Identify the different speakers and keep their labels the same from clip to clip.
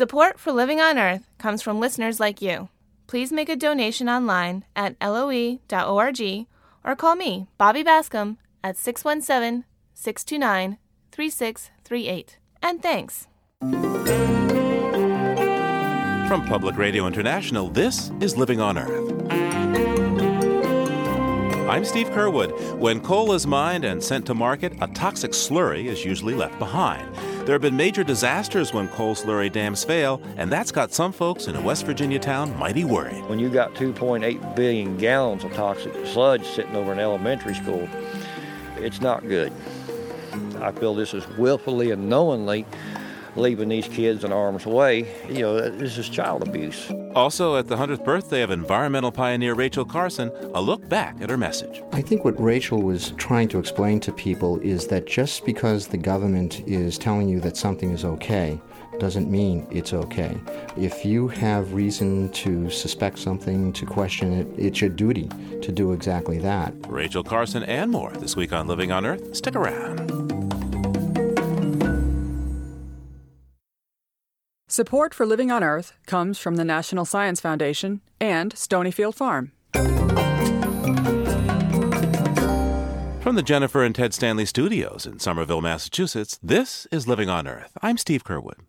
Speaker 1: Support for Living on Earth comes from listeners like you. Please make a donation online at loe.org or call me, Bobby Bascomb, at 617 629 3638. And thanks.
Speaker 2: From Public Radio International, this is Living on Earth. I'm Steve Curwood. When coal is mined and sent to market, a toxic slurry is usually left behind. There have been major disasters when coal slurry dams fail, and that's got some folks in a West Virginia town mighty worried.
Speaker 3: When you got 2.8 billion gallons of toxic sludge sitting over an elementary school, it's not good. I feel this is willfully and knowingly leaving these kids in harm's way. You know, this is child abuse.
Speaker 2: Also, at the 100th birthday of environmental pioneer Rachel Carson, a look back at her message.
Speaker 4: I think what Rachel was trying to explain to people is that just because the government is telling you that something is okay, doesn't mean it's okay. If you have reason to suspect something, to question it, it's your duty to do exactly that.
Speaker 2: Rachel Carson and more this week on Living on Earth. Stick around.
Speaker 5: Support for Living on Earth comes from the National Science Foundation and Stonyfield Farm.
Speaker 2: From the Jennifer and Ted Stanley studios in Somerville, Massachusetts, this is Living on Earth. I'm Steve Curwood.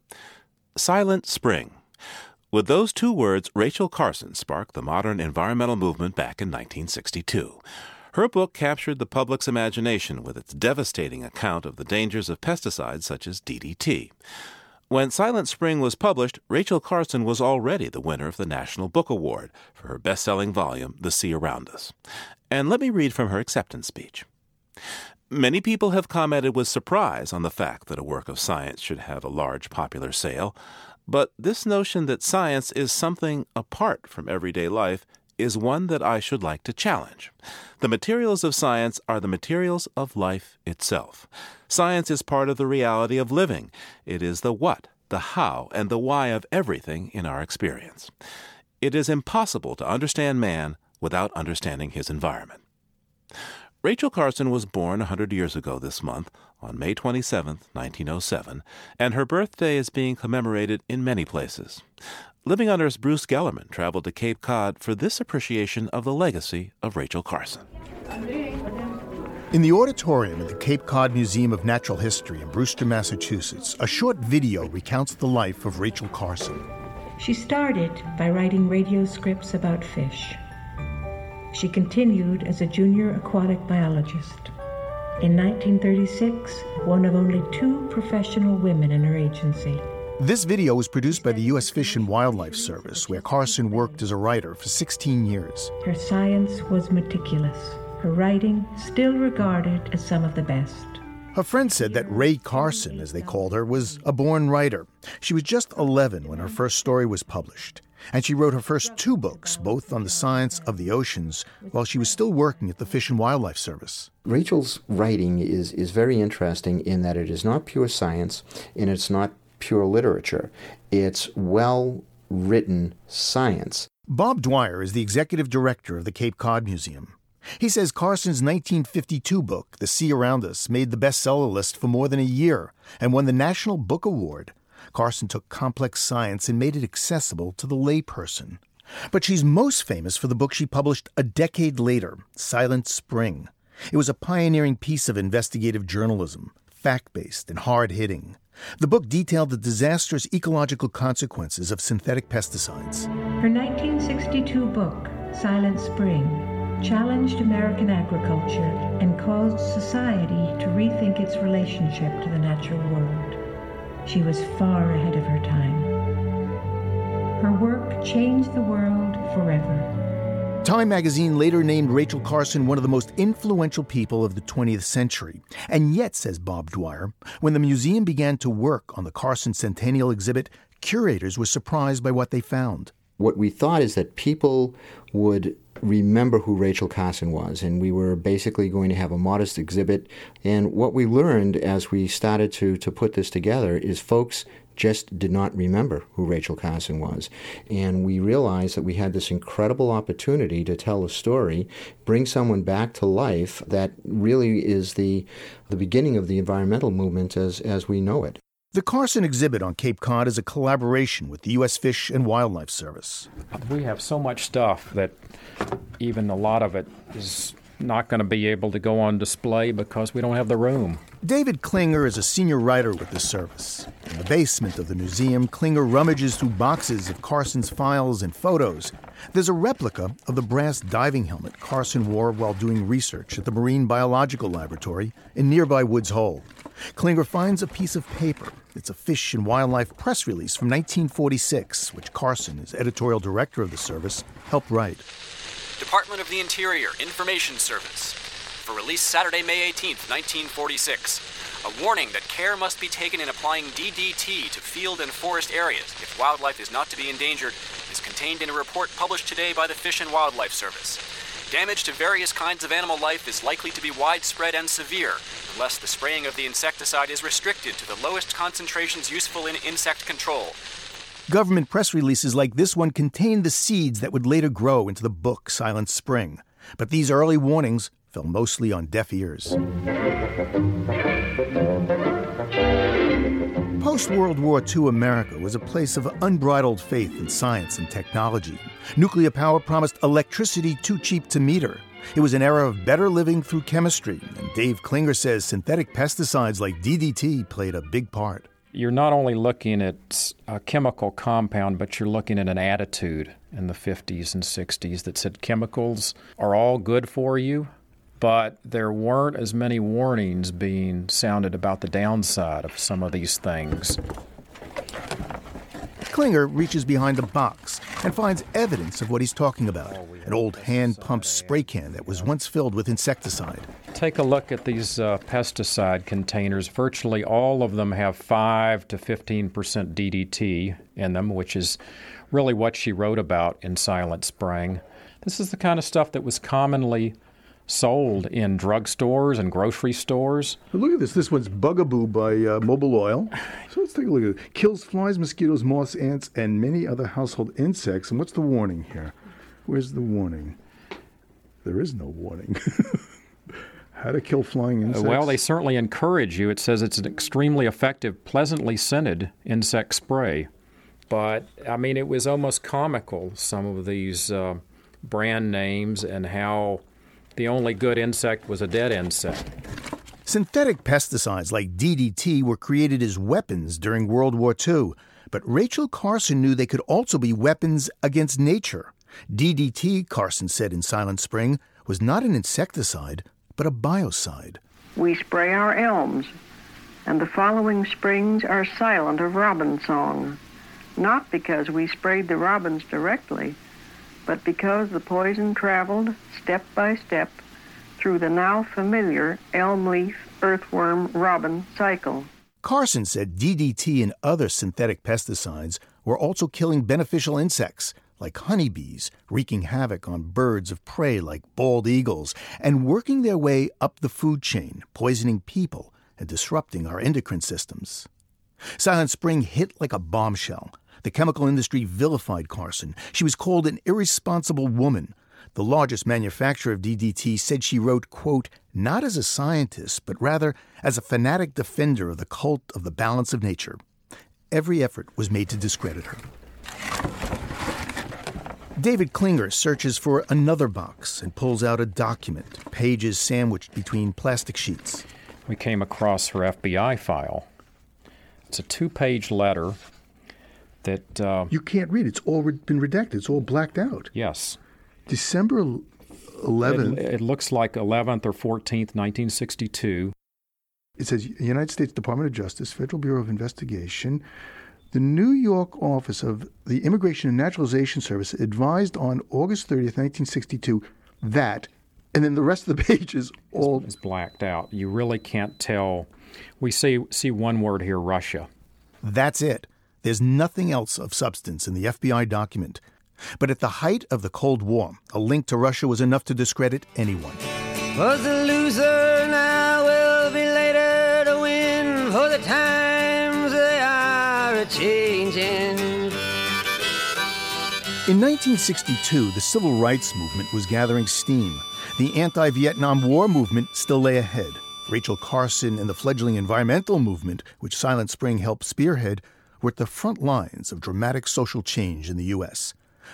Speaker 2: Silent Spring. With those two words, Rachel Carson sparked the modern environmental movement back in 1962. Her book captured the public's imagination with its devastating account of the dangers of pesticides such as DDT. When Silent Spring was published, Rachel Carson was already the winner of the National Book Award for her best selling volume, The Sea Around Us. And let me read from her acceptance speech. Many people have commented with surprise on the fact that a work of science should have a large popular sale, but this notion that science is something apart from everyday life is one that I should like to challenge. The materials of science are the materials of life itself. Science is part of the reality of living. It is the what, the how, and the why of everything in our experience. It is impossible to understand man without understanding his environment. Rachel Carson was born a 100 years ago this month, on May 27, 1907, and her birthday is being commemorated in many places. Living on Earth's Bruce Gellerman traveled to Cape Cod for this appreciation of the legacy of Rachel Carson.
Speaker 6: In the auditorium at the Cape Cod Museum of Natural History in Brewster, Massachusetts, a short video recounts the life of Rachel Carson.
Speaker 7: She started by writing radio scripts about fish. She continued as a junior aquatic biologist. In 1936, one of only two professional women in her agency.
Speaker 6: This video was produced by the U.S. Fish and Wildlife Service, where Carson worked as a writer for 16 years.
Speaker 7: Her science was meticulous, her writing still regarded as some of the best.
Speaker 6: Her friend said that Ray Carson, as they called her, was a born writer. She was just 11 when her first story was published, and she wrote her first two books, both on the science of the oceans, while she was still working at the Fish and Wildlife Service.
Speaker 4: Rachel's writing is, is very interesting in that it is not pure science and it's not pure literature. It's well written science.
Speaker 6: Bob Dwyer is the executive director of the Cape Cod Museum. He says Carson's 1952 book, The Sea Around Us, made the bestseller list for more than a year and won the National Book Award. Carson took complex science and made it accessible to the layperson. But she's most famous for the book she published a decade later, Silent Spring. It was a pioneering piece of investigative journalism, fact based and hard hitting. The book detailed the disastrous ecological consequences of synthetic pesticides.
Speaker 7: Her 1962 book, Silent Spring, challenged American agriculture and caused society to rethink its relationship to the natural world. She was far ahead of her time. Her work changed the world forever.
Speaker 6: Time magazine later named Rachel Carson one of the most influential people of the 20th century. And yet, says Bob Dwyer, when the museum began to work on the Carson Centennial exhibit, curators were surprised by what they found.
Speaker 4: What we thought is that people would remember who Rachel Carson was, and we were basically going to have a modest exhibit. And what we learned as we started to, to put this together is folks just did not remember who Rachel Carson was. And we realized that we had this incredible opportunity to tell a story, bring someone back to life that really is the, the beginning of the environmental movement as, as we know it.
Speaker 6: The Carson exhibit on Cape Cod is a collaboration with the U.S. Fish and Wildlife Service.
Speaker 8: We have so much stuff that even a lot of it is not going to be able to go on display because we don't have the room.
Speaker 6: David Klinger is a senior writer with the service. In the basement of the museum, Klinger rummages through boxes of Carson's files and photos. There's a replica of the brass diving helmet Carson wore while doing research at the Marine Biological Laboratory in nearby Woods Hole. Klinger finds a piece of paper. It's a Fish and Wildlife press release from 1946, which Carson, as editorial director of the service, helped write.
Speaker 9: Department of the Interior Information Service. For release Saturday, May 18, 1946. A warning that care must be taken in applying DDT to field and forest areas if wildlife is not to be endangered is contained in a report published today by the Fish and Wildlife Service. Damage to various kinds of animal life is likely to be widespread and severe unless the spraying of the insecticide is restricted to the lowest concentrations useful in insect control.
Speaker 6: Government press releases like this one contained the seeds that would later grow into the book Silent Spring. But these early warnings fell mostly on deaf ears. Post World War II America was a place of unbridled faith in science and technology. Nuclear power promised electricity too cheap to meter. It was an era of better living through chemistry, and Dave Klinger says synthetic pesticides like DDT played a big part
Speaker 8: you're not only looking at a chemical compound, but you're looking at an attitude in the 50s and 60s that said chemicals are all good for you, but there weren't as many warnings being sounded about the downside of some of these things.
Speaker 6: Klinger reaches behind a box and finds evidence of what he's talking about an old hand pumped spray can that was once filled with insecticide.
Speaker 8: Take a look at these uh, pesticide containers. Virtually all of them have 5 to 15% DDT in them, which is really what she wrote about in Silent Spring. This is the kind of stuff that was commonly sold in drugstores and grocery stores.
Speaker 10: Look at this. This one's Bugaboo by uh, Mobil Oil. So let's take a look at it. Kills flies, mosquitoes, moths, ants, and many other household insects. And what's the warning here? Where's the warning? There is no warning. How to kill flying insects?
Speaker 8: Well, they certainly encourage you. It says it's an extremely effective, pleasantly scented insect spray. But, I mean, it was almost comical, some of these uh, brand names and how the only good insect was a dead insect.
Speaker 6: Synthetic pesticides like DDT were created as weapons during World War II, but Rachel Carson knew they could also be weapons against nature. DDT, Carson said in Silent Spring, was not an insecticide, but a biocide.
Speaker 11: We spray our elms, and the following springs are silent of robin song, not because we sprayed the robins directly, but because the poison traveled step by step through the now familiar elm leaf earthworm robin cycle.
Speaker 6: Carson said DDT and other synthetic pesticides were also killing beneficial insects like honeybees, wreaking havoc on birds of prey like bald eagles, and working their way up the food chain, poisoning people and disrupting our endocrine systems. Silent Spring hit like a bombshell. The chemical industry vilified Carson. She was called an irresponsible woman. The largest manufacturer of DDT said she wrote, quote, not as a scientist, but rather as a fanatic defender of the cult of the balance of nature. Every effort was made to discredit her. David Klinger searches for another box and pulls out a document, pages sandwiched between plastic sheets.
Speaker 8: We came across her FBI file. It's a two page letter that. Uh,
Speaker 10: you can't read. It's all re- been redacted. It's all blacked out.
Speaker 8: Yes.
Speaker 10: December 11th.
Speaker 8: It, it looks like 11th or 14th, 1962.
Speaker 10: It says United States Department of Justice, Federal Bureau of Investigation. The New York office of the Immigration and Naturalization Service advised on August 30th, 1962, that, and then the rest of the page is all.
Speaker 8: It's blacked out. You really can't tell. We see, see one word here Russia.
Speaker 6: That's it. There's nothing else of substance in the FBI document. But at the height of the Cold War, a link to Russia was enough to discredit anyone.
Speaker 12: Was the loser now
Speaker 6: In 1962, the civil rights movement was gathering steam. The anti Vietnam War movement still lay ahead. Rachel Carson and the fledgling environmental movement, which Silent Spring helped spearhead, were at the front lines of dramatic social change in the U.S.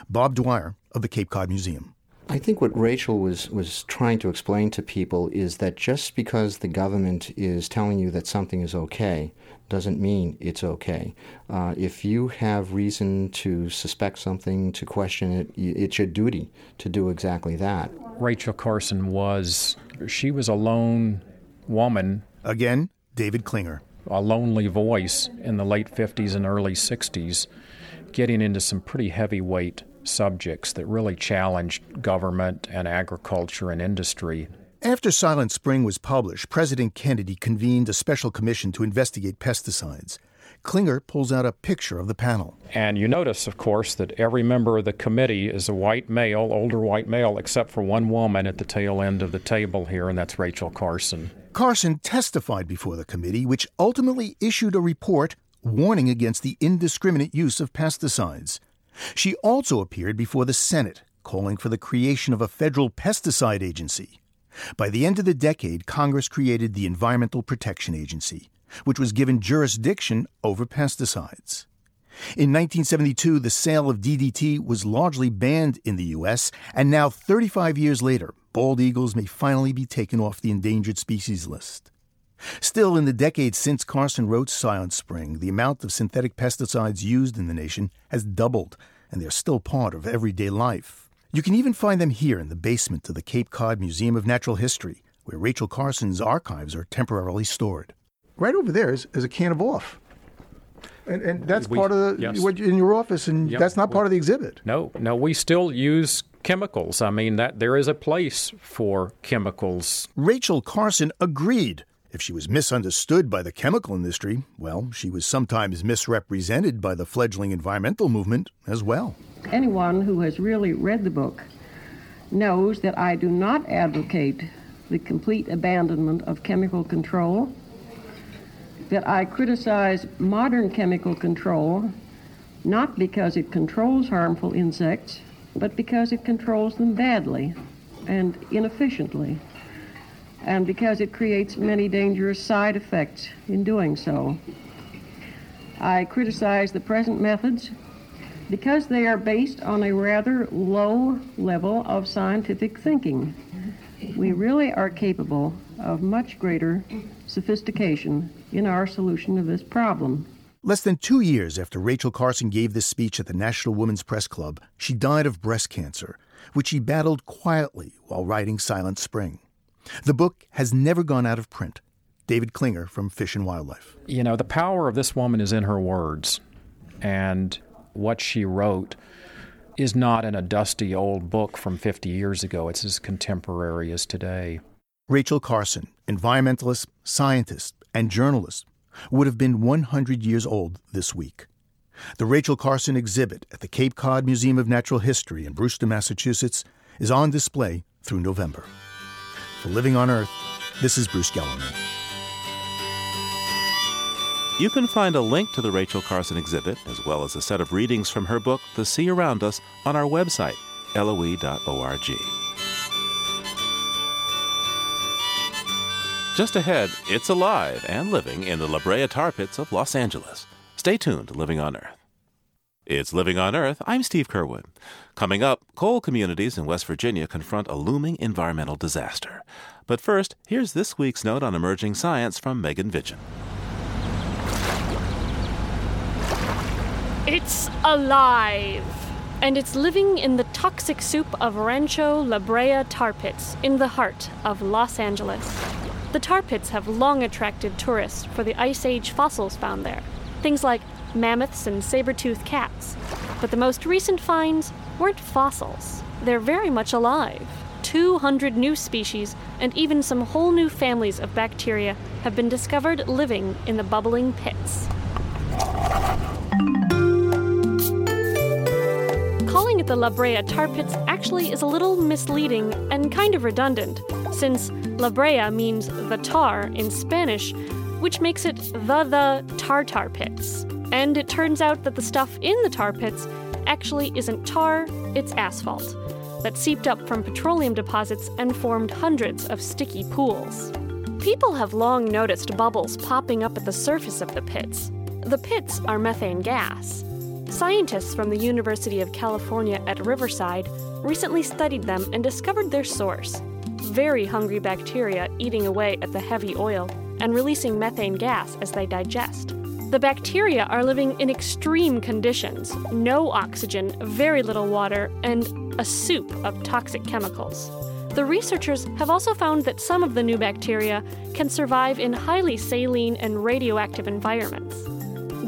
Speaker 6: Bob Dwyer of the Cape Cod Museum.
Speaker 4: I think what Rachel was, was trying to explain to people is that just because the government is telling you that something is okay doesn't mean it's okay. Uh, if you have reason to suspect something, to question it, it's your duty to do exactly that.
Speaker 8: Rachel Carson was, she was a lone woman.
Speaker 6: Again, David Klinger.
Speaker 8: A lonely voice in the late 50s and early 60s, getting into some pretty heavyweight subjects that really challenged government and agriculture and industry.
Speaker 6: After Silent Spring was published, President Kennedy convened a special commission to investigate pesticides. Klinger pulls out a picture of the panel.
Speaker 8: And you notice, of course, that every member of the committee is a white male, older white male, except for one woman at the tail end of the table here, and that's Rachel Carson.
Speaker 6: Carson testified before the committee, which ultimately issued a report warning against the indiscriminate use of pesticides. She also appeared before the Senate, calling for the creation of a federal pesticide agency. By the end of the decade, Congress created the Environmental Protection Agency, which was given jurisdiction over pesticides. In 1972, the sale of DDT was largely banned in the U.S., and now, 35 years later, bald eagles may finally be taken off the endangered species list. Still, in the decades since Carson wrote Silent Spring, the amount of synthetic pesticides used in the nation has doubled, and they're still part of everyday life. You can even find them here in the basement of the Cape Cod Museum of Natural History, where Rachel Carson's archives are temporarily stored.
Speaker 10: Right over there is, is a can of off. And, and that's
Speaker 8: We-
Speaker 10: part of the,
Speaker 8: yes.
Speaker 10: what in your office, and
Speaker 8: Yep.
Speaker 10: that's not part of the exhibit.
Speaker 8: No, no, we still use chemicals. I mean, that there is a place for chemicals.
Speaker 6: Rachel Carson agreed. If she was misunderstood by the chemical industry, well, she was sometimes misrepresented by the fledgling environmental movement as well.
Speaker 11: Anyone who has really read the book knows that I do not advocate the complete abandonment of chemical control, that I criticize modern chemical control not because it controls harmful insects, but because it controls them badly and inefficiently, and because it creates many dangerous side effects in doing so. I criticize the present methods because they are based on a rather low level of scientific thinking. We really are capable of much greater sophistication in our solution of this problem.
Speaker 6: Less than two years after Rachel Carson gave this speech at the National Women's Press Club, she died of breast cancer, which she battled quietly while writing Silent Spring. The book has never gone out of print. David Klinger from Fish and Wildlife.
Speaker 8: You know, the power of this woman is in her words. And what she wrote is not in a dusty old book from 50 years ago. It's as contemporary as today.
Speaker 6: Rachel Carson, environmentalist, scientist, and journalist, would have been 100 years old this week. The Rachel Carson exhibit at the Cape Cod Museum of Natural History in Brewster, Massachusetts, is on display through November. For Living on Earth, this is Bruce Gellerman.
Speaker 2: You can find a link to the Rachel Carson exhibit, as well as a set of readings from her book, The Sea Around Us, on our website, loe.org. Just ahead, it's alive and living in the La Brea tar pits of Los Angeles. Stay tuned Living on Earth. It's Living on Earth. I'm Steve Curwood. Coming up, coal communities in West Virginia confront a looming environmental disaster. But first, here's this week's note on emerging science from Megan Vitchin.
Speaker 13: It's alive! And it's living in the toxic soup of Rancho La Brea tar pits in the heart of Los Angeles. The tar pits have long attracted tourists for the Ice Age fossils found there, things like mammoths and saber toothed cats. But the most recent finds weren't fossils, they're very much alive. 200 new species and even some whole new families of bacteria have been discovered living in the bubbling pits. Calling it the La Brea tar pits actually is a little misleading and kind of redundant, since La Brea means the tar in Spanish, which makes it the the tartar pits. And it turns out that the stuff in the tar pits actually isn't tar, it's asphalt that seeped up from petroleum deposits and formed hundreds of sticky pools. People have long noticed bubbles popping up at the surface of the pits. The pits are methane gas. Scientists from the University of California at Riverside recently studied them and discovered their source very hungry bacteria eating away at the heavy oil and releasing methane gas as they digest. The bacteria are living in extreme conditions no oxygen, very little water, and a soup of toxic chemicals. The researchers have also found that some of the new bacteria can survive in highly saline and radioactive environments.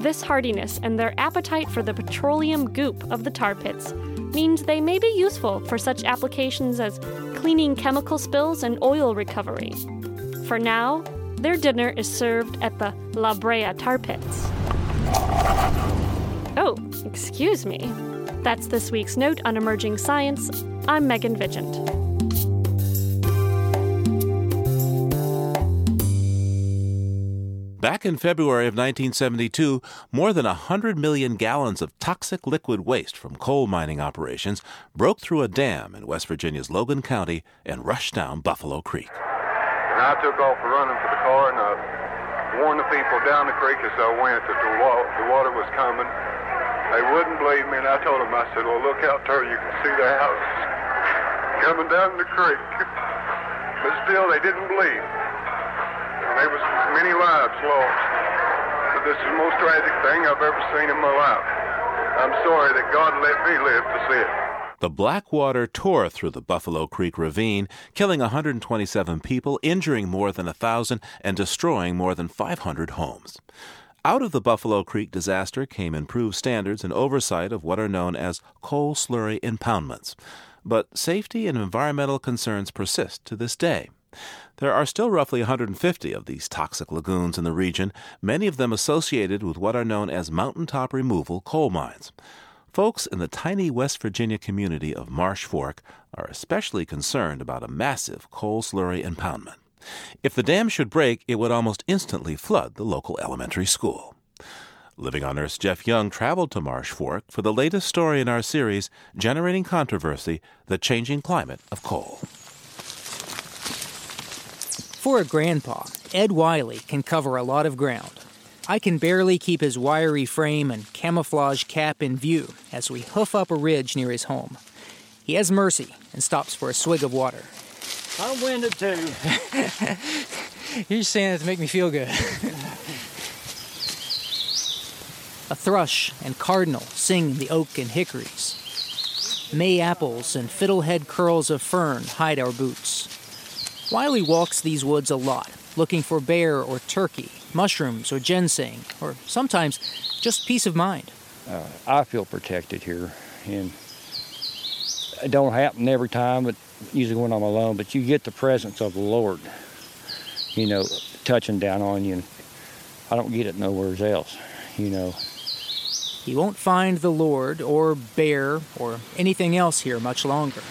Speaker 13: This hardiness and their appetite for the petroleum goop of the tar pits means they may be useful for such applications as cleaning chemical spills and oil recovery. For now, their dinner is served at the La Brea tar pits. Oh, excuse me. That's this week's note on emerging science. I'm Megan Vigent.
Speaker 2: Back in February of 1972, more than 100 million gallons of toxic liquid waste from coal mining operations broke through a dam in West Virginia's Logan County and rushed down Buffalo Creek.
Speaker 14: And I took off running for the car and I warned the people down the creek as I went that the, wa- the water was coming. They wouldn't believe me, and I told them, I said, well, look out there, you can see the house coming down the creek. But still, they didn't believe. And there was many lives lost. But this is the most tragic thing I've ever seen in my life. I'm sorry that God let me live to see it.
Speaker 2: The black water tore through the Buffalo Creek ravine, killing 127 people, injuring more than 1,000, and destroying more than 500 homes. Out of the Buffalo Creek disaster came improved standards and oversight of what are known as coal slurry impoundments. But safety and environmental concerns persist to this day. There are still roughly 150 of these toxic lagoons in the region, many of them associated with what are known as mountaintop removal coal mines. Folks in the tiny West Virginia community of Marsh Fork are especially concerned about a massive coal slurry impoundment. If the dam should break, it would almost instantly flood the local elementary school. Living on Earth's Jeff Young traveled to Marsh Fork for the latest story in our series, Generating Controversy The Changing Climate of Coal.
Speaker 15: For a grandpa, Ed Wiley can cover a lot of ground. I can barely keep his wiry frame and camouflage cap in view as we hoof up a ridge near his home. He has mercy and stops for a swig of water.
Speaker 16: I'm winded too.
Speaker 15: You're saying it to make me feel good. a thrush and cardinal sing in the oak and hickories. May apples and fiddlehead curls of fern hide our boots. Wiley walks these woods a lot, looking for bear or turkey, mushrooms or ginseng, or sometimes just peace of mind.
Speaker 3: Uh, I feel protected here, and it don't happen every time, but usually when I'm alone. But you get the presence of the Lord, you know, touching down on you. And I don't get it nowhere else, you know.
Speaker 15: He won't find the Lord or bear or anything else here much longer.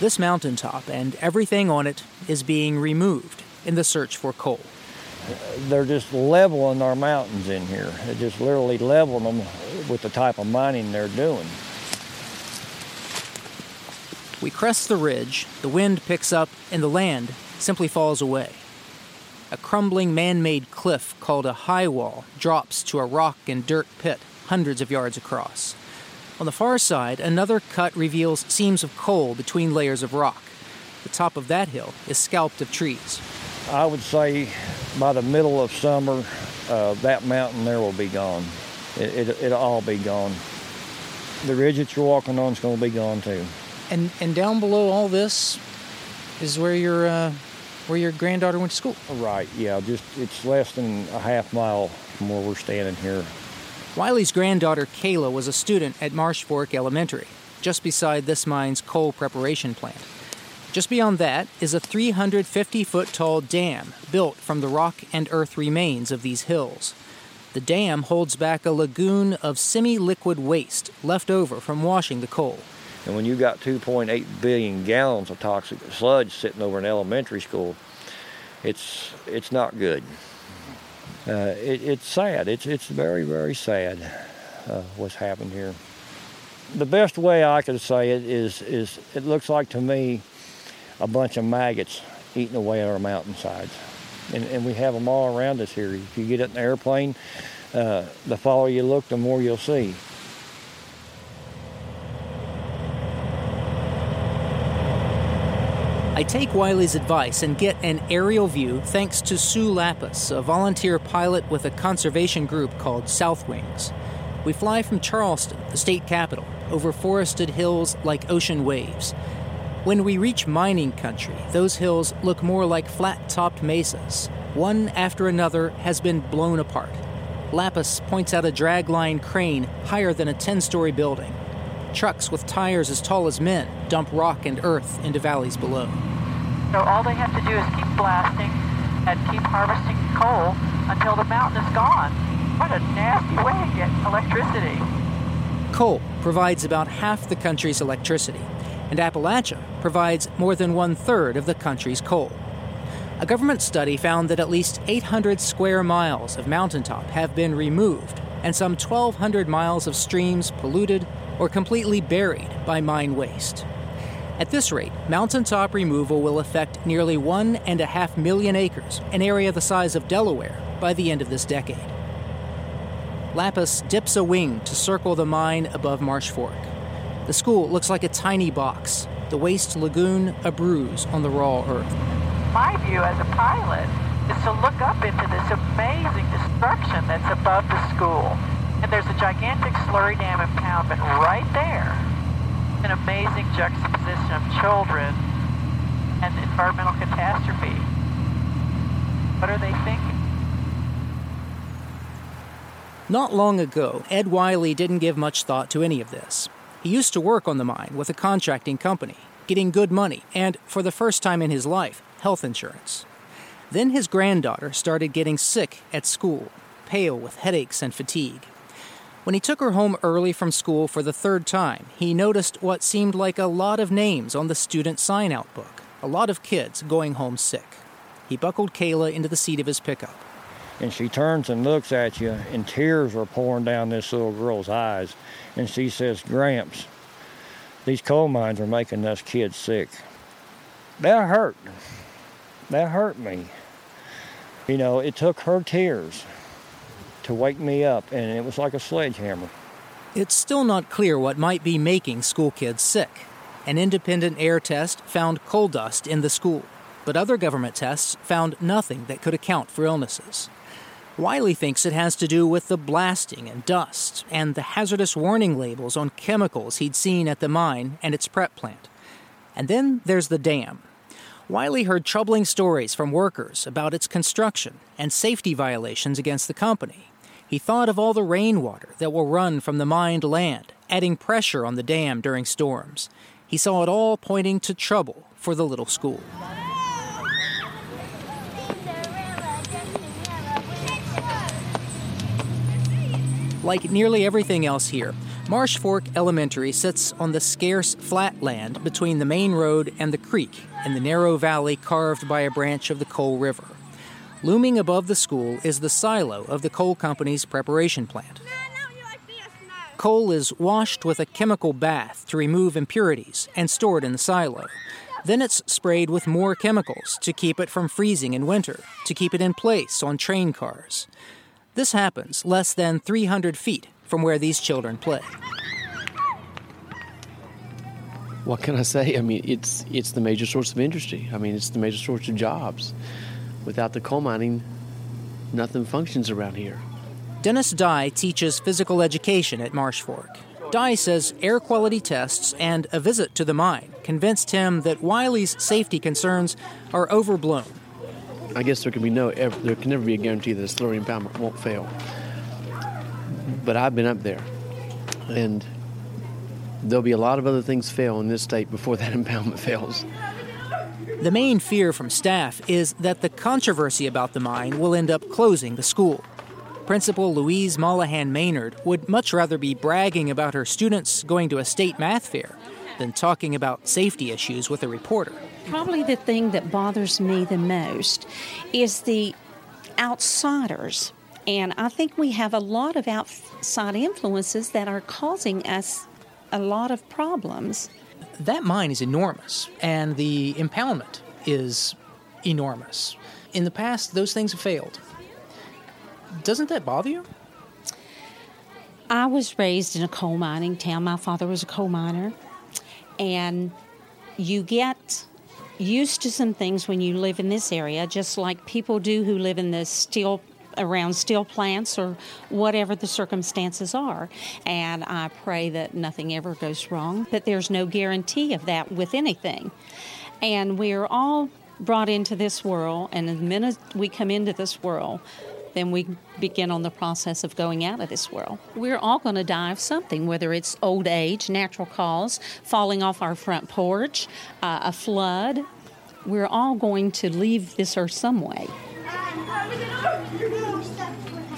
Speaker 15: This mountaintop and everything on it is being removed in the search for coal.
Speaker 3: They're just leveling our mountains in here. They're just literally leveling them with the type of mining they're doing.
Speaker 15: We crest the ridge, the wind picks up, and the land simply falls away. A crumbling man made cliff called a high wall drops to a rock and dirt pit hundreds of yards across. On the far side, another cut reveals seams of coal between layers of rock. The top of that hill is scalped of trees.
Speaker 3: I would say by the middle of summer, uh, that mountain there will be gone. It, it, it'll all be gone. The ridge that you're walking on is going to be gone too.
Speaker 15: And and down below all this is where your uh, where your granddaughter went to school.
Speaker 3: Right. Yeah. Just it's less than a half mile from where we're standing here.
Speaker 15: Wiley's granddaughter Kayla was a student at Marsh Fork Elementary, just beside this mine's coal preparation plant. Just beyond that is a 350 foot tall dam built from the rock and earth remains of these hills. The dam holds back a lagoon of semi liquid waste left over from washing the coal.
Speaker 3: And when you've got 2.8 billion gallons of toxic sludge sitting over an elementary school, it's it's not good. Uh, it, it's sad. It's it's very very sad uh, what's happened here. The best way I could say it is is it looks like to me a bunch of maggots eating away at our mountainsides. And, and we have them all around us here. If you get in an airplane, uh, the farther you look, the more you'll see.
Speaker 15: I take Wiley's advice and get an aerial view thanks to Sue Lapis, a volunteer pilot with a conservation group called South Wings. We fly from Charleston, the state capital, over forested hills like ocean waves. When we reach mining country, those hills look more like flat topped mesas. One after another has been blown apart. Lapis points out a dragline crane higher than a 10 story building. Trucks with tires as tall as men dump rock and earth into valleys below.
Speaker 17: So all they have to do is keep blasting and keep harvesting coal until the mountain is gone. What a nasty way to get electricity.
Speaker 15: Coal provides about half the country's electricity, and Appalachia provides more than one third of the country's coal. A government study found that at least 800 square miles of mountaintop have been removed, and some 1,200 miles of streams polluted or completely buried by mine waste. At this rate, mountaintop removal will affect nearly one and a half million acres, an area the size of Delaware, by the end of this decade. Lapis dips a wing to circle the mine above Marsh Fork. The school looks like a tiny box, the waste lagoon a bruise on the raw earth.
Speaker 17: My view as a pilot is to look up into this amazing destruction that's above the school. And there's a gigantic slurry dam impoundment right there. An amazing juxtaposition of children and environmental catastrophe. What are they thinking?
Speaker 15: Not long ago, Ed Wiley didn't give much thought to any of this. He used to work on the mine with a contracting company, getting good money and, for the first time in his life, health insurance. Then his granddaughter started getting sick at school, pale with headaches and fatigue. When he took her home early from school for the third time, he noticed what seemed like a lot of names on the student sign out book, a lot of kids going home sick. He buckled Kayla into the seat of his pickup.
Speaker 3: And she turns and looks at you, and tears are pouring down this little girl's eyes. And she says, Gramps, these coal mines are making us kids sick. That hurt. That hurt me. You know, it took her tears to wake me up, and it was like a sledgehammer.
Speaker 15: It's still not clear what might be making school kids sick. An independent air test found coal dust in the school, but other government tests found nothing that could account for illnesses. Wiley thinks it has to do with the blasting and dust and the hazardous warning labels on chemicals he'd seen at the mine and its prep plant. And then there's the dam. Wiley heard troubling stories from workers about its construction and safety violations against the company. He thought of all the rainwater that will run from the mined land, adding pressure on the dam during storms. He saw it all pointing to trouble for the little school. Like nearly everything else here, Marsh Fork Elementary sits on the scarce flat land between the main road and the creek in the narrow valley carved by a branch of the Coal River. Looming above the school is the silo of the coal company's preparation plant. Coal is washed with a chemical bath to remove impurities and stored in the silo. Then it's sprayed with more chemicals to keep it from freezing in winter, to keep it in place on train cars. This happens less than 300 feet from where these children play.
Speaker 18: What can I say? I mean, it's it's the major source of industry. I mean, it's the major source of jobs. Without the coal mining, nothing functions around here.
Speaker 15: Dennis Dye teaches physical education at Marsh Fork. Dye says air quality tests and a visit to the mine convinced him that Wiley's safety concerns are overblown.
Speaker 18: I guess there can be no there can never be a guarantee that a slurry impoundment won't fail. But I've been up there, and there'll be a lot of other things fail in this state before that impoundment fails.
Speaker 15: The main fear from staff is that the controversy about the mine will end up closing the school. Principal Louise Mollahan Maynard would much rather be bragging about her students going to a state math fair than talking about safety issues with a reporter.
Speaker 19: Probably the thing that bothers me the most is the outsiders. And I think we have a lot of outside influences that are causing us a lot of problems.
Speaker 15: That mine is enormous, and the impoundment is enormous. In the past, those things have failed. Doesn't that bother you?
Speaker 19: I was raised in a coal mining town. My father was a coal miner. And you get used to some things when you live in this area, just like people do who live in the steel around steel plants or whatever the circumstances are. And I pray that nothing ever goes wrong, but there's no guarantee of that with anything. And we're all brought into this world, and the minute we come into this world, then we begin on the process of going out of this world. We're all going to die of something, whether it's old age, natural cause, falling off our front porch, uh, a flood. We're all going to leave this earth some way.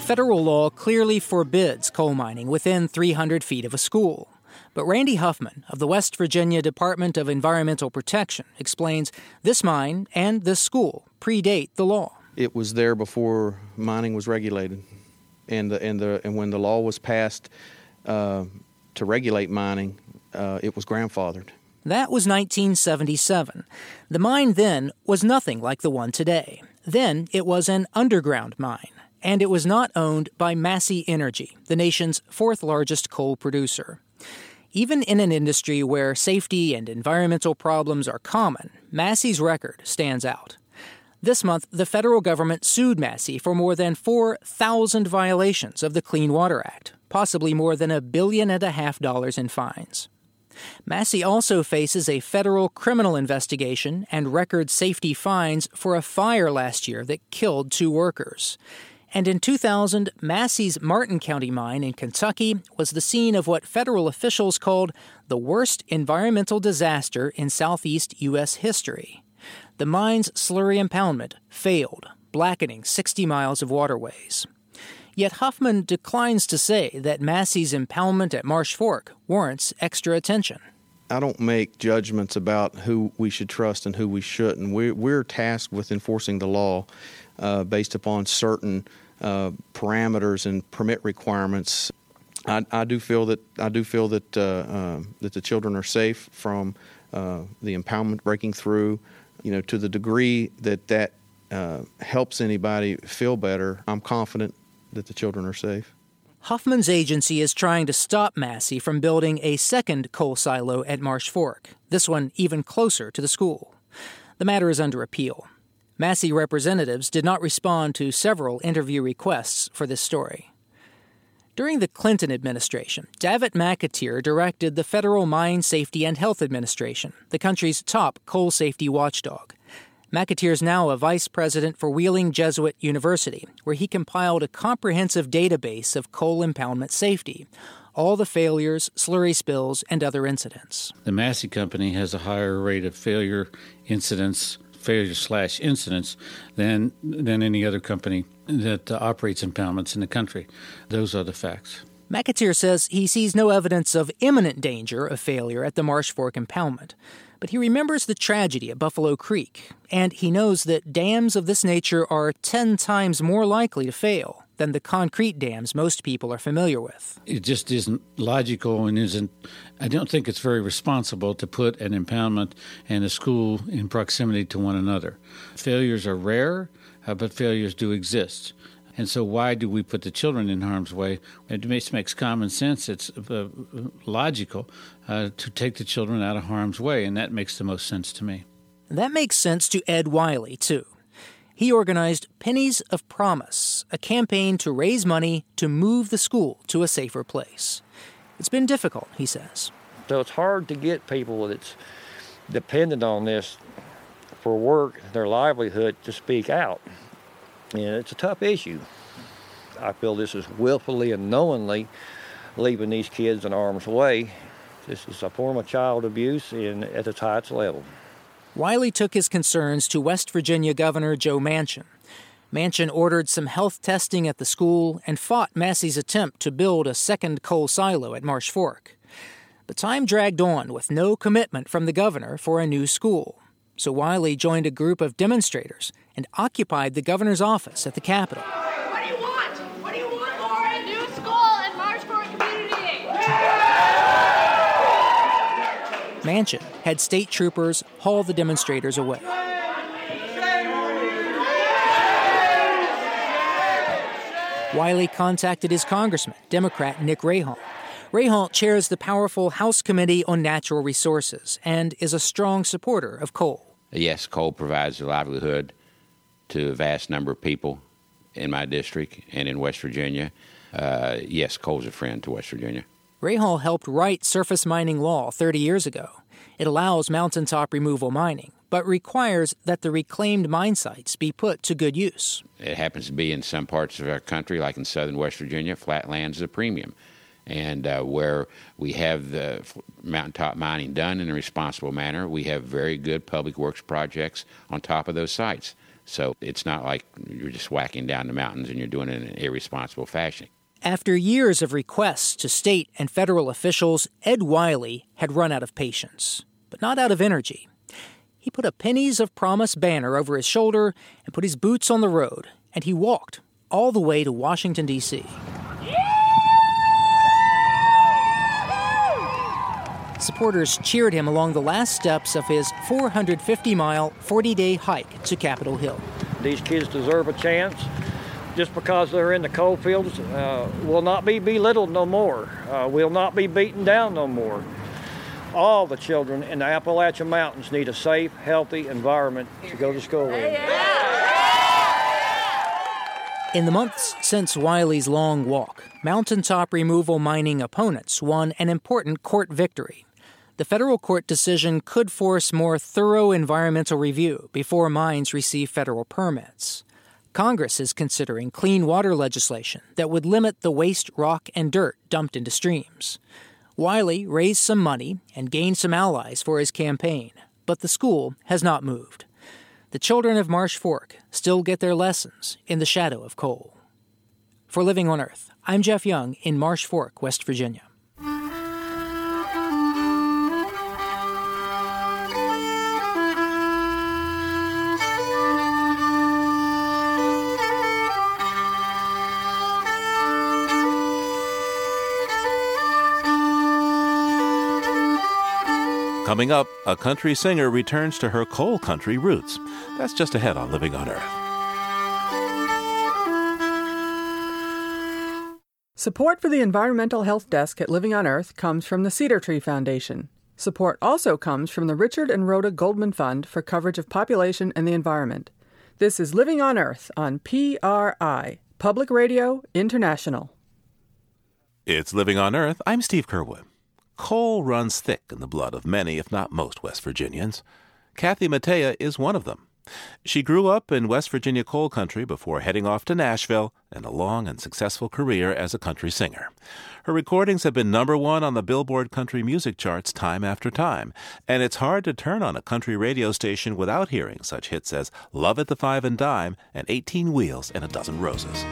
Speaker 15: Federal law clearly forbids coal mining within 300 feet of a school. But Randy Huffman of the West Virginia Department of Environmental Protection explains this mine and this school predate the law.
Speaker 20: It was there before mining was regulated, and the, and the and when the law was passed uh, to regulate mining, uh, it was grandfathered.
Speaker 15: That was 1977. The mine then was nothing like the one today. Then it was an underground mine, and it was not owned by Massey Energy, the nation's fourth largest coal producer. Even in an industry where safety and environmental problems are common, Massey's record stands out. This month, the federal government sued Massey for more than 4,000 violations of the Clean Water Act, possibly more than a billion and a half dollars in fines. Massey also faces a federal criminal investigation and record safety fines for a fire last year that killed two workers. And in 2000, Massey's Martin County mine in Kentucky was the scene of what federal officials called the worst environmental disaster in southeast U.S. history the mine's slurry impoundment failed, blackening 60 miles of waterways. Yet Huffman declines to say that Massey's impoundment at Marsh Fork warrants extra attention.
Speaker 20: I don't make judgments about who we should trust and who we shouldn't. We're, we're tasked with enforcing the law uh, based upon certain parameters and permit requirements. I, I, do feel that I do feel that uh, uh that the children are safe from uh, the impoundment breaking through you know, to the degree that that uh, helps anybody feel better, I'm confident that the children are safe.
Speaker 15: Huffman's agency is trying to stop Massey from building a second coal silo at Marsh Fork, this one even closer to the school. The matter is under appeal. Massey representatives did not respond to several interview requests for this story. During the Clinton administration, Davitt McAteer directed the Federal Mine Safety and Health Administration, the country's top coal safety watchdog. McAteer is now a vice president for Wheeling Jesuit University, where he compiled a comprehensive database of coal impoundment safety, all the failures, slurry spills, and other incidents.
Speaker 21: The Massey Company has a higher rate of failure incidents failure slash incidents than than any other company that uh, operates impoundments in the country. Those are the facts.
Speaker 15: McAteer says he sees no evidence of imminent danger of failure at the Marsh Fork impoundment, but he remembers the tragedy at Buffalo Creek, and he knows that dams of this nature are 10 times more likely to fail than the concrete dams most people are familiar with.
Speaker 21: It just isn't logical and isn't, I don't think it's very responsible to put an impoundment and a school in proximity to one another. Failures are rare, uh, but failures do exist. And so, why do we put the children in harm's way? It makes, common sense. It's uh, logical uh, to take the children out of harm's way, and that makes the most sense to me.
Speaker 15: That makes sense to Ed Wiley, too he organized Pennies of Promise, a campaign to raise money to move the school to a safer place. It's been difficult, he says.
Speaker 3: So it's hard to get people that's dependent on this for work, their livelihood, to speak out. And it's a tough issue. I feel this is willfully and knowingly leaving these kids in harm's way. This is a form of child abuse and at its highest level.
Speaker 15: Wiley took his concerns to West Virginia Governor Joe Manchin. Manchin ordered some health testing at the school and fought Massey's attempt to build a second coal silo at Marsh Fork. But time dragged on with no commitment from the governor for a new school. So Wiley joined a group of demonstrators and occupied the governor's office at the Capitol.
Speaker 22: What do you want? What do you want, for A
Speaker 15: Manchin had state troopers haul the demonstrators away. Wiley contacted his congressman, Democrat Nick Rahall. Rahall chairs the powerful House Committee on Natural Resources and is a strong supporter of coal.
Speaker 23: Yes, coal provides a livelihood to a vast number of people in my district and in West Virginia. Uh, yes, coal's a friend to West Virginia.
Speaker 15: Rahall helped write surface mining law 30 years ago. It allows mountaintop removal mining, but requires that the reclaimed mine sites be put to good use.
Speaker 23: It happens to be in some parts of our country, like in southern West Virginia, flatlands is a premium. And uh, where we have the mountaintop mining done in a responsible manner, we have very good public works projects on top of those sites. So it's not like you're just whacking down the mountains and you're doing it in an irresponsible fashion.
Speaker 15: After years of requests to state and federal officials, Ed Wiley had run out of patience, but not out of energy. He put a Pennies of Promise banner over his shoulder and put his boots on the road, and he walked all the way to Washington, D.C. Supporters cheered him along the last steps of his 450 mile, 40 day hike to Capitol Hill.
Speaker 3: These kids deserve a chance. Just because they're in the coal fields, uh, will not be belittled no more, uh, will not be beaten down no more all the children in the Appalachian Mountains need a safe, healthy environment to go to school in.
Speaker 15: In the months since Wiley's long walk, mountaintop removal mining opponents won an important court victory. The federal court decision could force more thorough environmental review before mines receive federal permits. Congress is considering clean water legislation that would limit the waste rock and dirt dumped into streams. Wiley raised some money and gained some allies for his campaign, but the school has not moved. The children of Marsh Fork still get their lessons in the shadow of coal. For Living on Earth, I'm Jeff Young in Marsh Fork, West Virginia.
Speaker 2: Coming up, a country singer returns to her coal country roots. That's just ahead on Living on Earth.
Speaker 24: Support for the Environmental Health Desk at Living on Earth comes from the Cedar Tree Foundation. Support also comes from the Richard and Rhoda Goldman Fund for coverage of population and the environment. This is Living on Earth on PRI, Public Radio International.
Speaker 2: It's Living on Earth. I'm Steve Curwood. Coal runs thick in the blood of many, if not most, West Virginians. Kathy Mattea is one of them. She grew up in West Virginia coal country before heading off to Nashville and a long and successful career as a country singer. Her recordings have been number one on the Billboard country music charts time after time, and it's hard to turn on a country radio station without hearing such hits as Love at the Five and Dime and 18 Wheels and a Dozen Roses.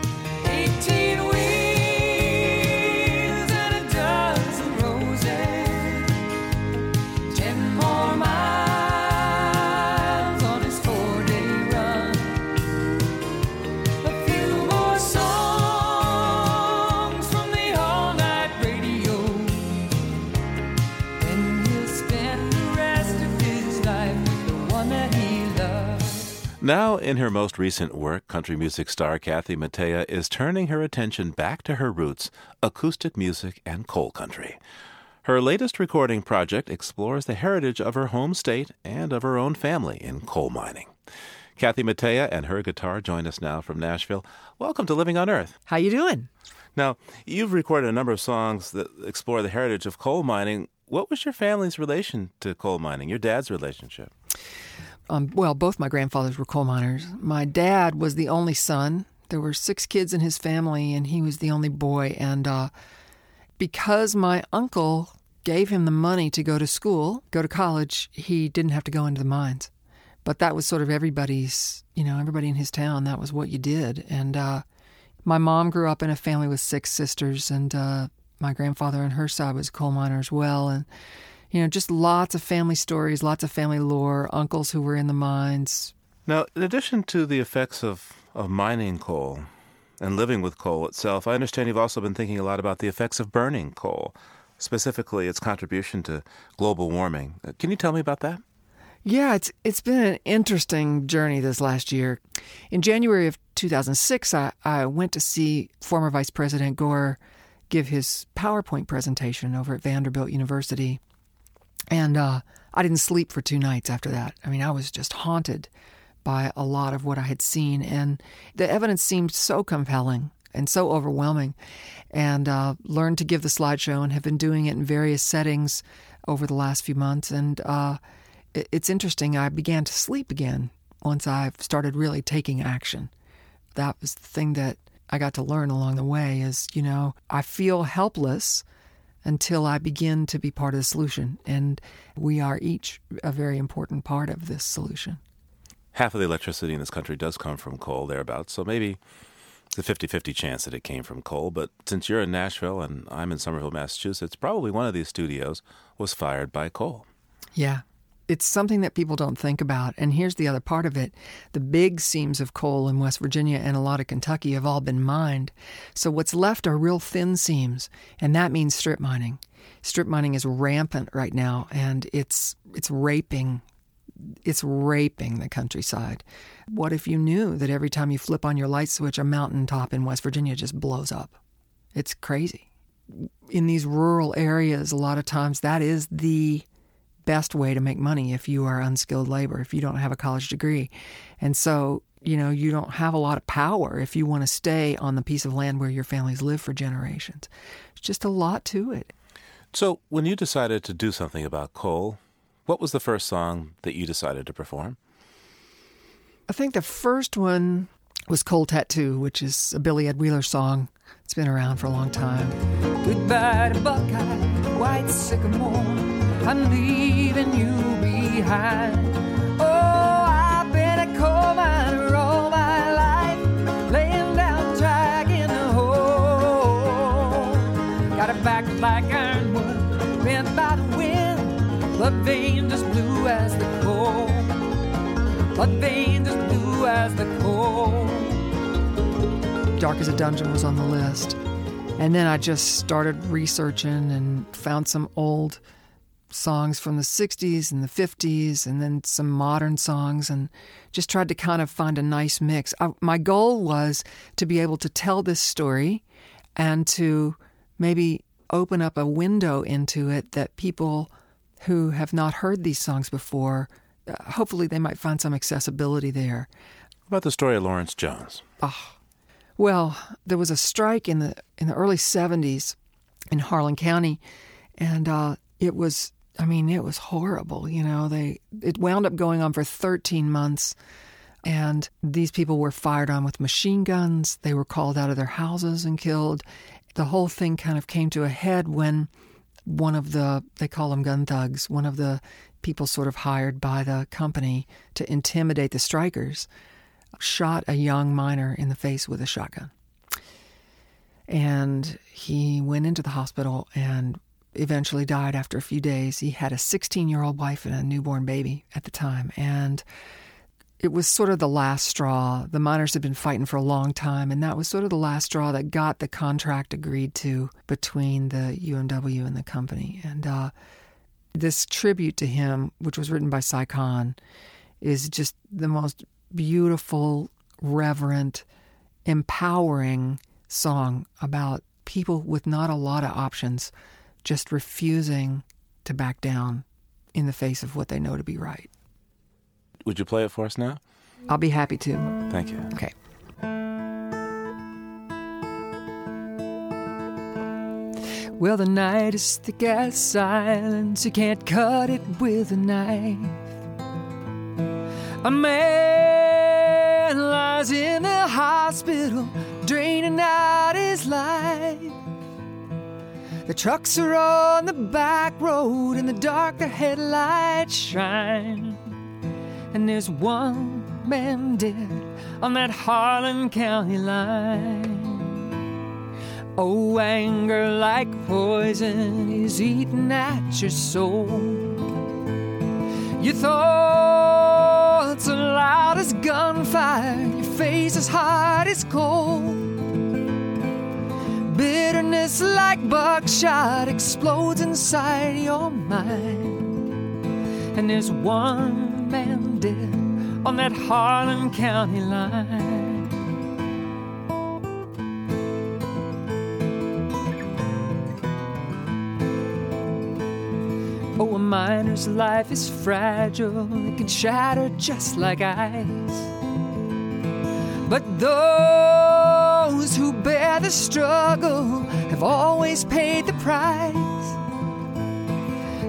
Speaker 2: Now, in her most recent work, country music star Kathy Mattea is turning her attention back to her roots, acoustic music and coal country. Her latest recording project explores the heritage of her home state and of her own family in coal mining. Kathy Mattea and her guitar join us now from Nashville. Welcome to Living on Earth.
Speaker 25: How you doing?
Speaker 2: Now, you've recorded a number of songs that explore the heritage of coal mining. What was your family's relation to coal mining, your dad's relationship?
Speaker 25: Um, well, both my grandfathers were coal miners. My dad was the only son. There were six kids in his family, and he was the only boy. And uh, because my uncle gave him the money to go to school, go to college, he didn't have to go into the mines. But that was sort of everybody's, you know, everybody in his town, that was what you did. And uh, my mom grew up in a family with six sisters, and uh, my grandfather on her side was a coal miner as well. And you know, just lots of family stories, lots of family lore, uncles who were in the mines.
Speaker 2: Now, in addition to the effects of, of mining coal and living with coal itself, I understand you've also been thinking a lot about the effects of burning coal. specifically its contribution to global warming. Uh, Can you tell me about that?
Speaker 25: Yeah, it's it's been an interesting journey this last year. In January of 2006, I, I went to see former Vice President Gore give his PowerPoint presentation over at Vanderbilt University, and uh, I didn't sleep for two nights after that. I mean, I was just haunted by a lot of what I had seen, and the evidence seemed so compelling and so overwhelming. And uh, learned to give the slideshow and have been doing it in various settings over the last few months. And uh, it's interesting. I began to sleep again once I started really taking action. That was the thing that I got to learn along the way. Is you know I feel helpless until I begin to be part of the solution, and we are each a very important part of this solution.
Speaker 2: Half of the electricity in this country does come from coal, thereabouts. So maybe it's a 50 50 chance that it came from coal. But since you're in Nashville and I'm in Somerville, Massachusetts, probably one of these studios was fired by coal.
Speaker 25: Yeah. It's something that people don't think about. And here's the other part of it the big seams of coal in West Virginia and a lot of Kentucky have all been mined. So what's left are real thin seams, and that means strip mining. Strip mining is rampant right now, and it's it's raping it's raping the countryside. What if you knew that every time you flip on your light switch, a mountaintop in West Virginia just blows up? It's crazy. In these rural areas, a lot of times that is the best way to make money if you are unskilled labor, if you don't have a college degree. And so, you know, you don't have a lot of power if you want to stay on the piece of land where your families live for generations. It's just a lot to it.
Speaker 2: So when you decided to do something about coal, what was the first song that you decided to perform?
Speaker 25: I think the first one was Coal Tattoo, which is a Billy Ed Wheeler song. It's been around for a long time.
Speaker 26: Goodbye to Buckeye, white sycamore. I'm leaving you behind. Oh, I've been a coal miner all my life, laying down track in the hole. Got a back like ironwood, bent by the wind, blood veins as blue as the coal. Blood veins as blue as the coal.
Speaker 25: Dark as a Dungeon was on the list. And then I just started researching and found some old songs from the 60s and the 50s and then some modern songs and just tried to kind of find a nice mix. I, my goal was to be able to tell this story and to maybe open up a window into it that people who have not heard these songs before, uh, hopefully they might find some accessibility there.
Speaker 2: What about the story of Lawrence Jones?
Speaker 25: Oh, well, there was a strike in the in the early '70s in Harlan County, and uh, it was. I mean, it was horrible. You know, they it wound up going on for 13 months, and these people were fired on with machine guns. They were called out of their houses and killed. The whole thing kind of came to a head when one of the they call them gun thugs, one of the people sort of hired by the company to intimidate the strikers shot a young miner in the face with a shotgun. And he went into the hospital and eventually died after a few days. He had a 16 year old wife and a newborn baby at the time. And it was sort of the last straw. The miners had been fighting for a long time, and that was sort of the last straw that got the contract agreed to between the UMW and the company. And uh, this tribute to him, which was written by Si Kahn, is just the most beautiful, reverent, empowering song about people with not a lot of options just refusing to back down in the face of what they know to be right.
Speaker 2: Would you play it for us now?
Speaker 25: I'll be happy to.
Speaker 2: Thank you.
Speaker 25: Okay.
Speaker 26: Well, the night is thick as silence. You can't cut it with a knife. A man lies in the hospital, draining out his life. The trucks are on the back road, in the dark, the headlights shine. And there's one man dead on that Harlan County line. Oh, anger like poison is eating at your soul. Your thoughts are loud as gunfire, your face is hot as coal. Bitterness like buckshot explodes inside your mind. And there's one man dead on that Harlan County line. Oh, a miner's life is fragile, it can shatter just like ice. But those the struggle have always paid the price.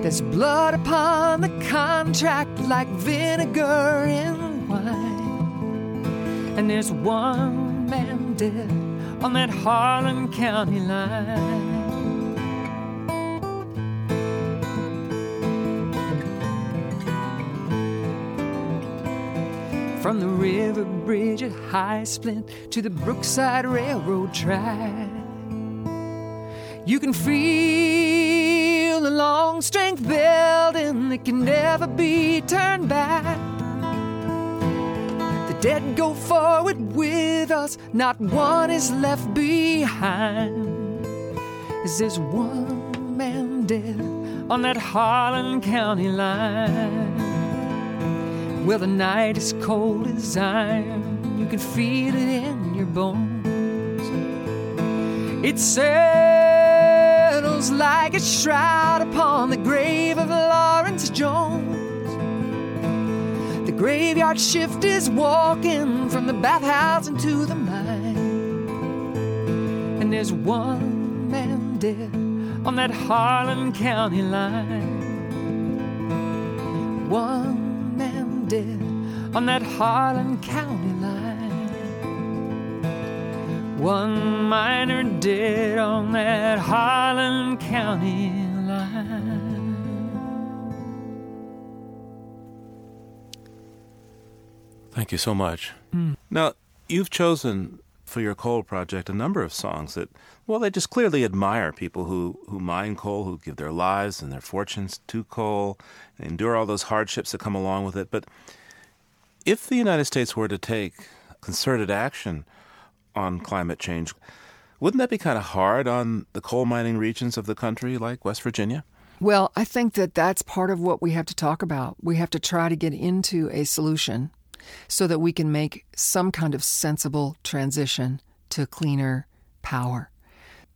Speaker 26: There's blood upon the contract like vinegar in wine. And there's one man dead on that Harlan County line. From the river bridge at Highsplint to the Brookside Railroad track. You can feel the long strength building that can never be turned back. The dead go forward with us, not one is left behind. As there's one man dead on that Harlan County line. Well, the night is cold as iron. You can feel it in your bones. It settles like a shroud upon the grave of Lawrence Jones. The graveyard shift is walking from the bathhouse into the mine. And there's one man dead on that Harlan County line. One dead on that Harlan County line. One miner dead on that Harlan County line.
Speaker 2: Thank you so much.
Speaker 25: Mm.
Speaker 2: Now, you've chosen for your coal project a number of songs that, well, they just clearly admire people who, who mine coal, who give their lives and their fortunes to coal, and endure all those hardships that come along with it. But if the United States were to take concerted action on climate change, wouldn't that be kind of hard on the coal mining regions of the country like West Virginia?
Speaker 25: Well, I think that that's part of what we have to talk about. We have to try to get into a solution so that we can make some kind of sensible transition to cleaner power.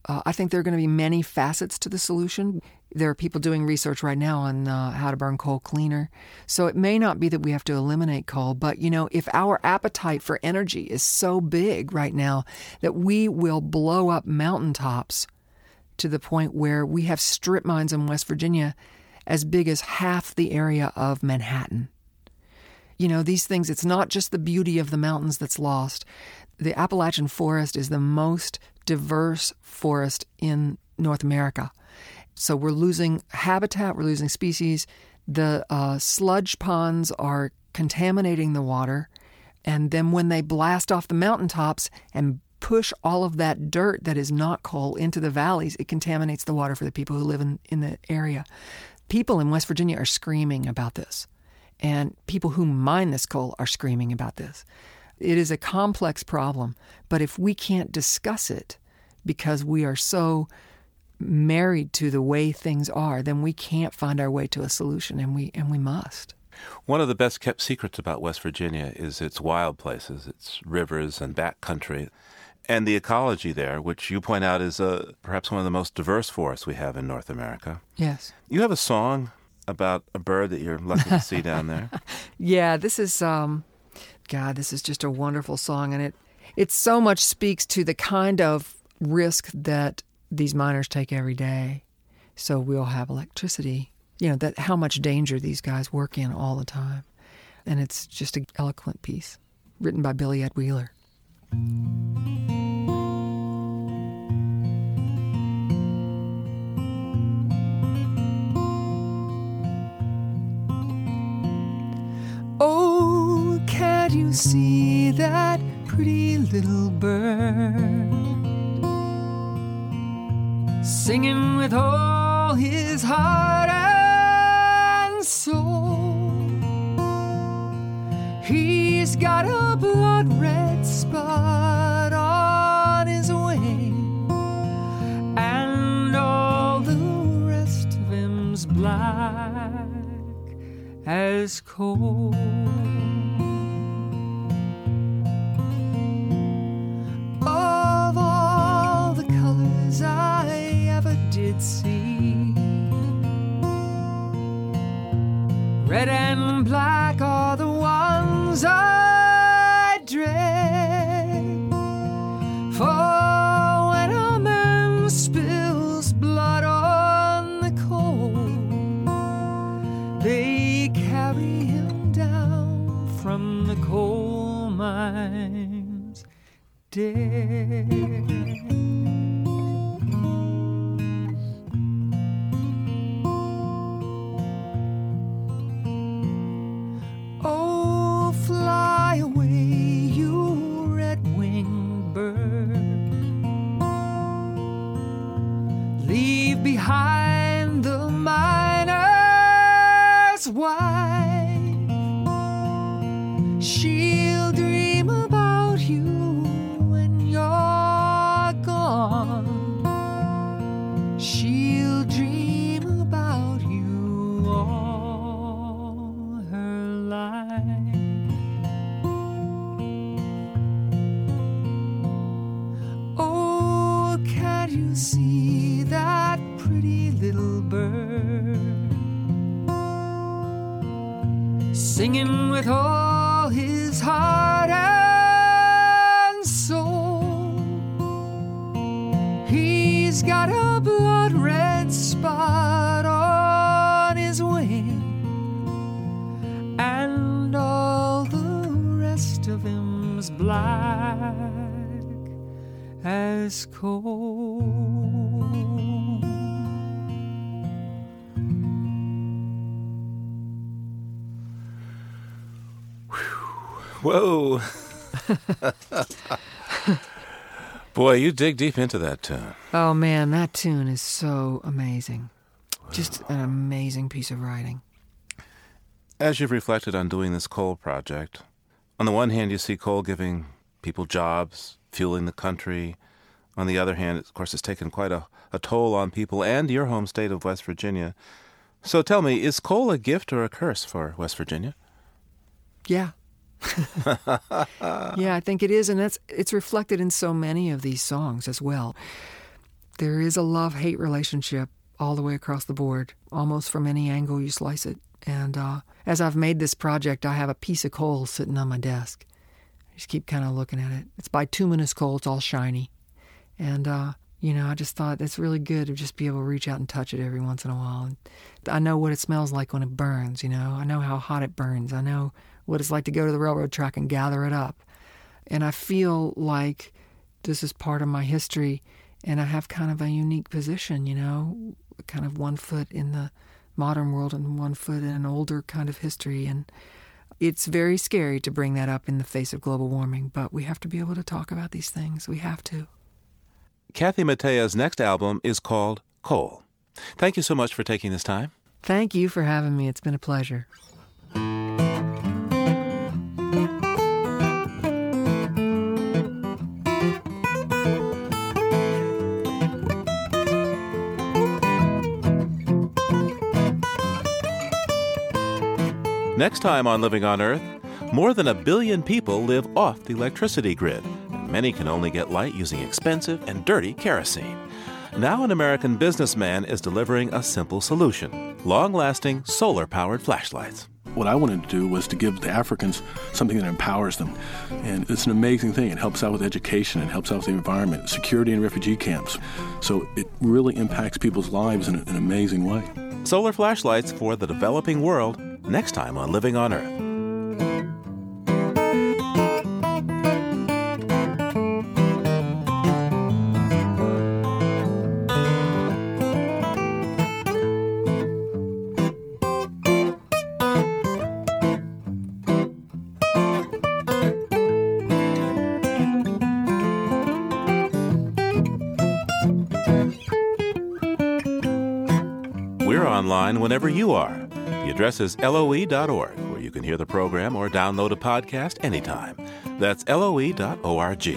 Speaker 25: Uh, I think there are going to be many facets to the solution. There are people doing research right now on uh, how to burn coal cleaner. So it may not be that we have to eliminate coal, but you know, if our appetite for energy is so big right now that we will blow up mountaintops to the point where we have strip mines in West Virginia as big as half the area of Manhattan. You know, these things, it's not just the beauty of the mountains that's lost. The Appalachian forest is the most diverse forest in North America. So we're losing habitat, we're losing species. The uh, sludge ponds are contaminating the water. And then when they blast off the mountaintops and push all of that dirt that is not coal into the valleys, it contaminates the water for the people who live in, in the area. People in West Virginia are screaming about this. And people who mine this coal are screaming about this. It is a complex problem, but if we can't discuss it because we are so married to the way things are, then we can't find our way to a solution, and we and we must.
Speaker 2: One of the best kept secrets about West Virginia is its wild places, its rivers and backcountry, and the ecology there, which you point out is uh, perhaps one of the most diverse forests we have in North America.
Speaker 25: Yes.
Speaker 2: You have a song about a bird that you're lucky to see down there.
Speaker 25: Yeah, this is um God, this is just a wonderful song and it it so much speaks to the kind of risk that these miners take every day. So we'll have electricity, you know, that how much danger these guys work in all the time. And it's just an eloquent piece written by Billy Ed Wheeler.
Speaker 26: Oh, that you see that pretty little bird singing with all his heart and soul. He's got a blood red spot on his wing, and all the rest of him's black as coal. Red and black are the ones I dread. For when a man spills blood on the coal, they carry him down from the coal mines dead.
Speaker 2: Whoa. Boy, you dig deep into that tune.
Speaker 25: Oh man, that tune is so amazing. Just an amazing piece of writing.
Speaker 2: As you've reflected on doing this coal project, on the one hand, you see coal giving people jobs, fueling the country. On the other hand, of course, it's taken quite a, a toll on people and your home state of West Virginia. So tell me, is coal a gift or a curse for West Virginia?
Speaker 25: Yeah. yeah, I think it is, and that's it's reflected in so many of these songs as well. There is a love-hate relationship all the way across the board, almost from any angle you slice it. And uh, as I've made this project, I have a piece of coal sitting on my desk. I just keep kind of looking at it. It's bituminous coal; it's all shiny, and uh, you know, I just thought it's really good to just be able to reach out and touch it every once in a while. And I know what it smells like when it burns. You know, I know how hot it burns. I know what it's like to go to the railroad track and gather it up. And I feel like this is part of my history, and I have kind of a unique position, you know, kind of one foot in the modern world and one foot in an older kind of history. And it's very scary to bring that up in the face of global warming, but we have to be able to talk about these things. We have to.
Speaker 2: Kathy Mattea's next album is called Coal. Thank you so much for taking this time.
Speaker 25: Thank you for having me. It's been a pleasure.
Speaker 2: Next time on Living on Earth, more than a billion people live off the electricity grid, and many can only get light using expensive and dirty kerosene. Now, an American businessman is delivering a simple solution long lasting solar powered flashlights.
Speaker 27: What I wanted to do was to give the Africans something that empowers them. And it's an amazing thing. It helps out with education, it helps out with the environment, security in refugee camps. So it really impacts people's lives in an amazing way.
Speaker 2: Solar flashlights for the developing world next time on Living on Earth. We're online whenever you are. Address is loe.org, where you can hear the program or download a podcast anytime. That's loe.org.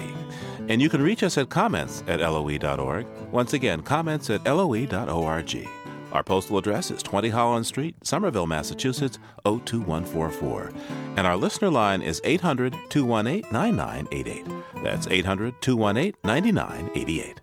Speaker 2: And you can reach us at comments at loe.org. Once again, comments at loe.org. Our postal address is 20 Holland Street, Somerville, Massachusetts 02144. And our listener line is 800 218 9988. That's 800 218 9988.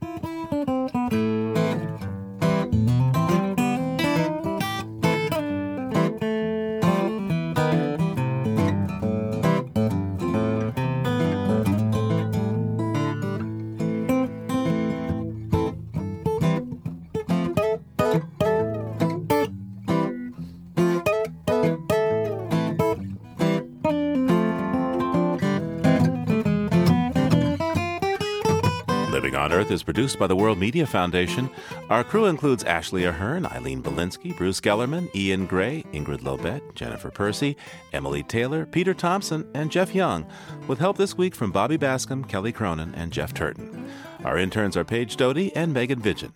Speaker 2: Earth is produced by the World Media Foundation. Our crew includes Ashley Ahern, Eileen Bolinsky, Bruce Gellerman, Ian Gray, Ingrid Lobet, Jennifer Percy, Emily Taylor, Peter Thompson, and Jeff Young, with help this week from Bobby Bascomb, Kelly Cronin, and Jeff Turton. Our interns are Paige Doty and Megan Vidgen.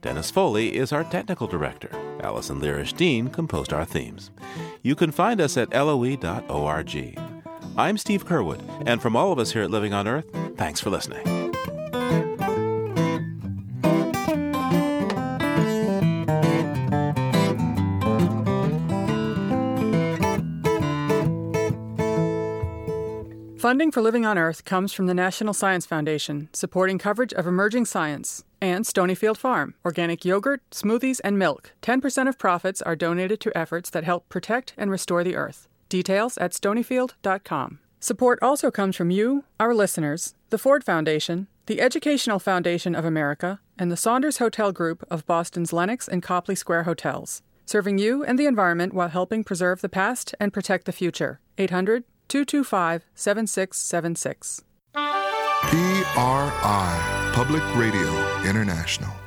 Speaker 2: Dennis Foley is our technical director. Allison Lirish Dean composed our themes. You can find us at loe.org. I'm Steve Curwood, and from all of us here at Living on Earth, thanks for listening.
Speaker 24: Funding for Living on Earth comes from the National Science Foundation, supporting coverage of emerging science, and Stonyfield Farm, organic yogurt, smoothies, and milk. 10% of profits are donated to efforts that help protect and restore the earth. Details at stonyfield.com. Support also comes from you, our listeners, the Ford Foundation, the Educational Foundation of America, and the Saunders Hotel Group of Boston's Lenox and Copley Square hotels, serving you and the environment while helping preserve the past and protect the future. 800 225 7676.
Speaker 28: PRI, Public Radio International.